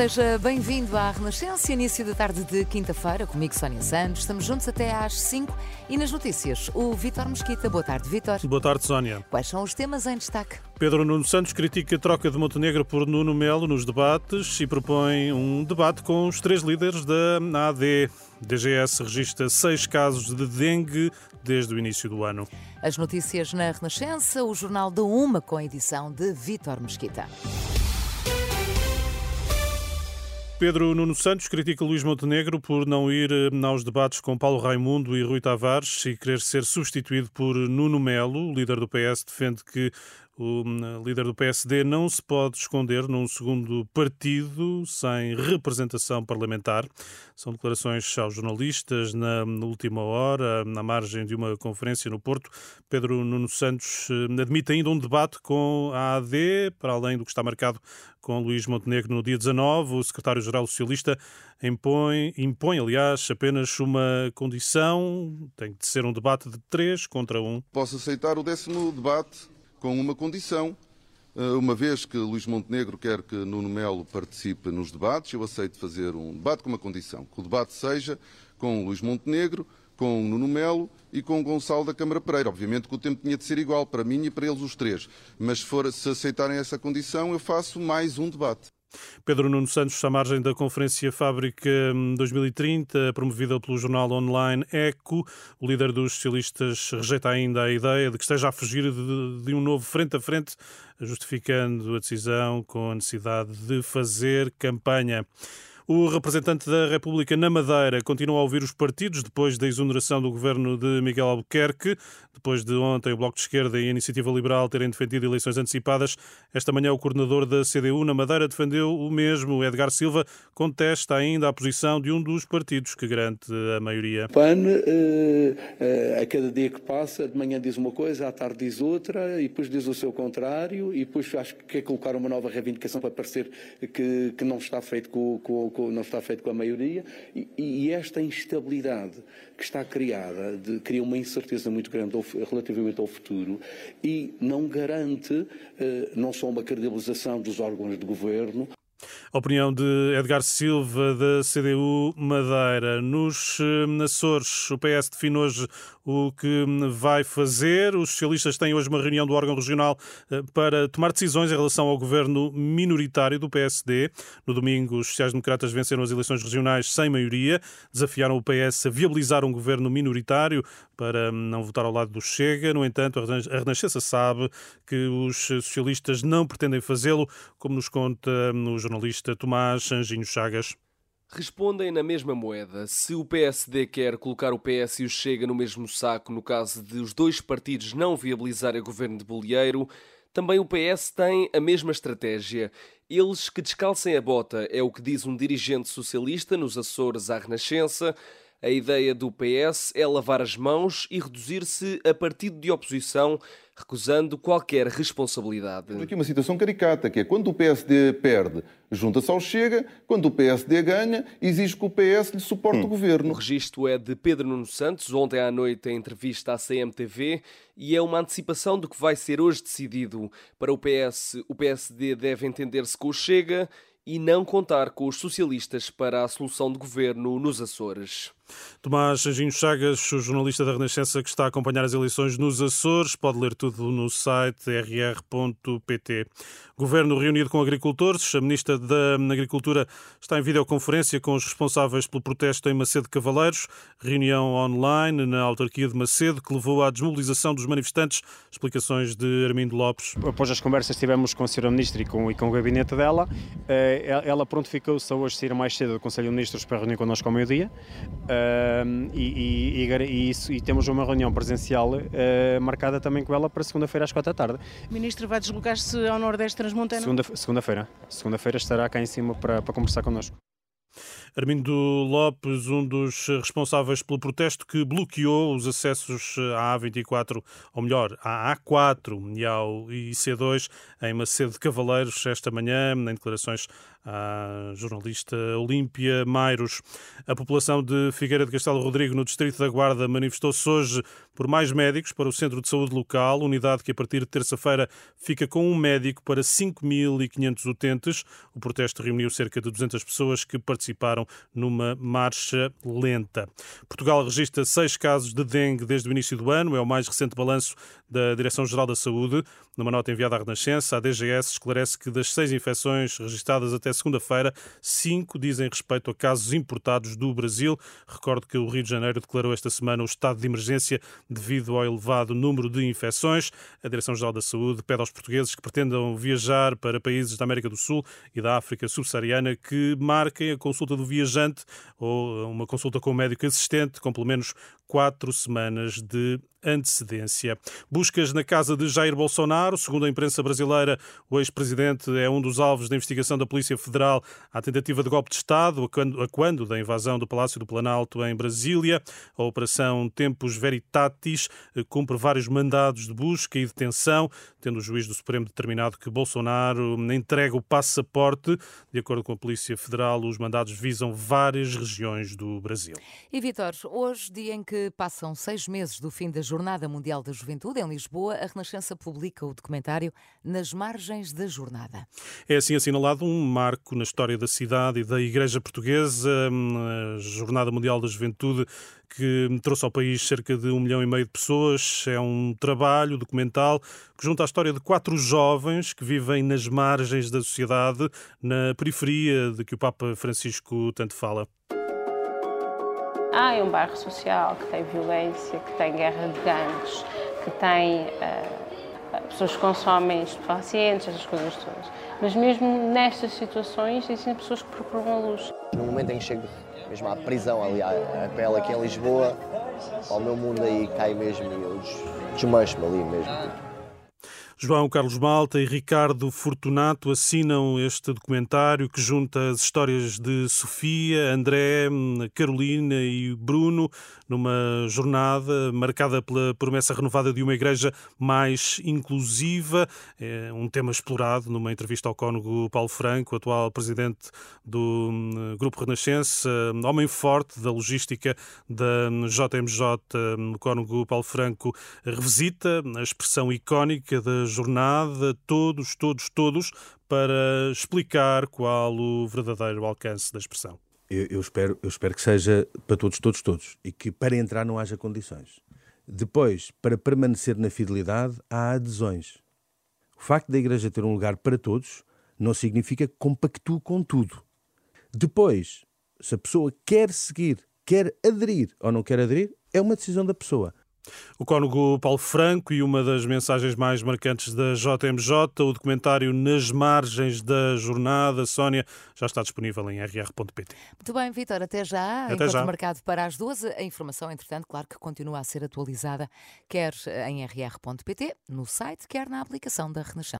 Seja bem-vindo à Renascença, início da tarde de quinta-feira, comigo Sónia Santos. Estamos juntos até às 5 e nas notícias, o Vítor Mesquita. Boa tarde, Vítor. Boa tarde, Sónia. Quais são os temas em destaque? Pedro Nuno Santos critica a troca de Montenegro por Nuno Melo nos debates e propõe um debate com os três líderes da AD. DGS registra seis casos de dengue desde o início do ano. As notícias na Renascença, o Jornal da Uma com a edição de Vítor Mesquita. Pedro Nuno Santos critica Luís Montenegro por não ir eh, aos debates com Paulo Raimundo e Rui Tavares e querer ser substituído por Nuno Melo. O líder do PS defende que o hum, líder do PSD não se pode esconder num segundo partido sem representação parlamentar. São declarações aos jornalistas na última hora, na margem de uma conferência no Porto. Pedro Nuno Santos hum, admite ainda um debate com a AD, para além do que está marcado com Luís Montenegro no dia 19. O secretário-geral socialista impõe, impõe, aliás, apenas uma condição: tem de ser um debate de três contra um. Posso aceitar o décimo debate com uma condição. Eh, uma vez que Luís Montenegro quer que Nuno Melo participe nos debates, eu aceito fazer um debate com uma condição. Que o debate seja com Luís Montenegro, com Nuno Melo e com Gonçalo da Câmara Pereira. Obviamente que o tempo tinha de ser igual para mim e para eles os três. Mas se, for, se aceitarem essa condição, eu faço mais um debate. Pedro Nuno Santos, à margem da Conferência Fábrica 2030, hum, promovida pelo jornal online ECO, o líder dos socialistas rejeita ainda a ideia de que esteja a fugir de, de um novo frente a frente, justificando a decisão com a necessidade de fazer campanha. O representante da República na Madeira continua a ouvir os partidos depois da exoneração do governo de Miguel Albuquerque. Depois de ontem o Bloco de Esquerda e a Iniciativa Liberal terem defendido eleições antecipadas, esta manhã o coordenador da CDU na Madeira defendeu o mesmo. Edgar Silva contesta ainda a posição de um dos partidos que garante a maioria. PAN, eh, eh, a cada dia que passa, de manhã diz uma coisa, à tarde diz outra, e depois diz o seu contrário, e depois acho que quer colocar uma nova reivindicação para parecer que, que não está feito com, com, com, não está feito com a maioria, e, e esta instabilidade que está criada de, cria uma incerteza muito grande relativamente ao futuro e não garante eh, não só uma credibilização dos órgãos de governo, a opinião de Edgar Silva, da CDU Madeira. Nos eh, Açores, o PS define hoje o que vai fazer. Os socialistas têm hoje uma reunião do órgão regional eh, para tomar decisões em relação ao governo minoritário do PSD. No domingo, os sociais-democratas venceram as eleições regionais sem maioria, desafiaram o PS a viabilizar um governo minoritário para não votar ao lado do Chega. No entanto, a Renascença sabe que os socialistas não pretendem fazê-lo, como nos conta o jornalista Tomás Anjinho Chagas respondem na mesma moeda. Se o PSD quer colocar o PS e o Chega no mesmo saco no caso de os dois partidos não viabilizarem o governo de Bolieiro, também o PS tem a mesma estratégia. Eles que descalcem a bota, é o que diz um dirigente socialista nos Açores à Renascença. A ideia do PS é lavar as mãos e reduzir-se a partido de oposição, recusando qualquer responsabilidade. Aqui uma situação caricata, que é quando o PSD perde, junta-se ao Chega, quando o PSD ganha, exige que o PS lhe suporte hum. o governo. O registro é de Pedro Nuno Santos, ontem à noite em entrevista à CMTV, e é uma antecipação do que vai ser hoje decidido. Para o PS, o PSD deve entender-se com o Chega e não contar com os socialistas para a solução de governo nos Açores. Tomás Anjinho Chagas, jornalista da Renascença que está a acompanhar as eleições nos Açores, pode ler tudo no site rr.pt. Governo reunido com agricultores. A Ministra da Agricultura está em videoconferência com os responsáveis pelo protesto em Macedo Cavaleiros. Reunião online na autarquia de Macedo que levou à desmobilização dos manifestantes. Explicações de Armindo Lopes. Após as conversas que tivemos com a Sra. Ministra e com, e com o gabinete dela, eh, ela prontificou-se a hoje sair mais cedo do Conselho de Ministros para reunir connosco ao meio-dia. Uh, e, e, e, isso, e, temos uma reunião presencial uh, marcada também com ela para segunda-feira às quatro da tarde. O Ministro vai deslocar-se ao Nordeste Transmontano? Segunda-feira. Segunda-feira estará cá em cima para, para conversar connosco. Armindo Lopes, um dos responsáveis pelo protesto que bloqueou os acessos à A24, ou melhor, à A4 e ao IC2 em Macedo de Cavaleiros esta manhã, em declarações à jornalista Olímpia Mairos. A população de Figueira de Castelo Rodrigo, no Distrito da Guarda, manifestou-se hoje por mais médicos para o Centro de Saúde Local, unidade que a partir de terça-feira fica com um médico para 5.500 utentes. O protesto reuniu cerca de 200 pessoas que participaram numa marcha lenta. Portugal registra seis casos de dengue desde o início do ano, é o mais recente balanço da Direção-Geral da Saúde. Numa nota enviada à Renascença, a DGS esclarece que das seis infecções registradas até segunda-feira, cinco dizem respeito a casos importados do Brasil. Recordo que o Rio de Janeiro declarou esta semana o estado de emergência devido ao elevado número de infecções. A Direção-Geral da Saúde pede aos portugueses que pretendam viajar para países da América do Sul e da África subsaariana que marquem a consulta do viajante ou uma consulta com o médico assistente com pelo menos quatro semanas de antecedência. Buscas na casa de Jair Bolsonaro. Segundo a imprensa brasileira, o ex-presidente é um dos alvos da investigação da Polícia Federal à tentativa de golpe de Estado, a quando da invasão do Palácio do Planalto em Brasília. A Operação Tempos Veritatis cumpre vários mandados de busca e detenção, tendo o juiz do Supremo determinado que Bolsonaro entregue o passaporte. De acordo com a Polícia Federal, os mandados visam várias regiões do Brasil. E Vitor, hoje, dia em que passam seis meses do fim da Jornada Mundial da Juventude, em Lisboa, a Renascença publica o documentário Nas Margens da Jornada. É assim assinalado um marco na história da cidade e da Igreja Portuguesa, a Jornada Mundial da Juventude que trouxe ao país cerca de um milhão e meio de pessoas. É um trabalho documental que junta a história de quatro jovens que vivem nas margens da sociedade, na periferia de que o Papa Francisco tanto fala. Ah, é um bairro social que tem violência, que tem guerra de gangues, que tem uh, pessoas que consomem estupefacientes, essas coisas todas. Mas mesmo nestas situações existem pessoas que procuram a luz. No momento em que chego mesmo à prisão ali, à, pele aqui em Lisboa, ao meu mundo aí cai mesmo e eu desmancho-me ali mesmo. João Carlos Malta e Ricardo Fortunato assinam este documentário que junta as histórias de Sofia, André, Carolina e Bruno numa jornada marcada pela promessa renovada de uma igreja mais inclusiva. É um tema explorado numa entrevista ao cônego Paulo Franco, atual presidente do hum, Grupo Renascença, homem forte da logística da JMJ. O cônego Paulo Franco revisita a expressão icónica da jornada, todos, todos, todos, para explicar qual o verdadeiro alcance da expressão. Eu, eu, espero, eu espero que seja para todos, todos, todos. E que para entrar não haja condições. Depois, para permanecer na fidelidade, há adesões. O facto da Igreja ter um lugar para todos não significa que compactue com tudo. Depois, se a pessoa quer seguir, quer aderir ou não quer aderir, é uma decisão da pessoa. O cônego Paulo Franco e uma das mensagens mais marcantes da JMJ, o documentário Nas Margens da Jornada. Sónia, já está disponível em rr.pt. Muito bem, Vitor, até já. Até já. marcado para as duas. A informação, entretanto, claro que continua a ser atualizada, quer em rr.pt, no site, quer na aplicação da Renascença.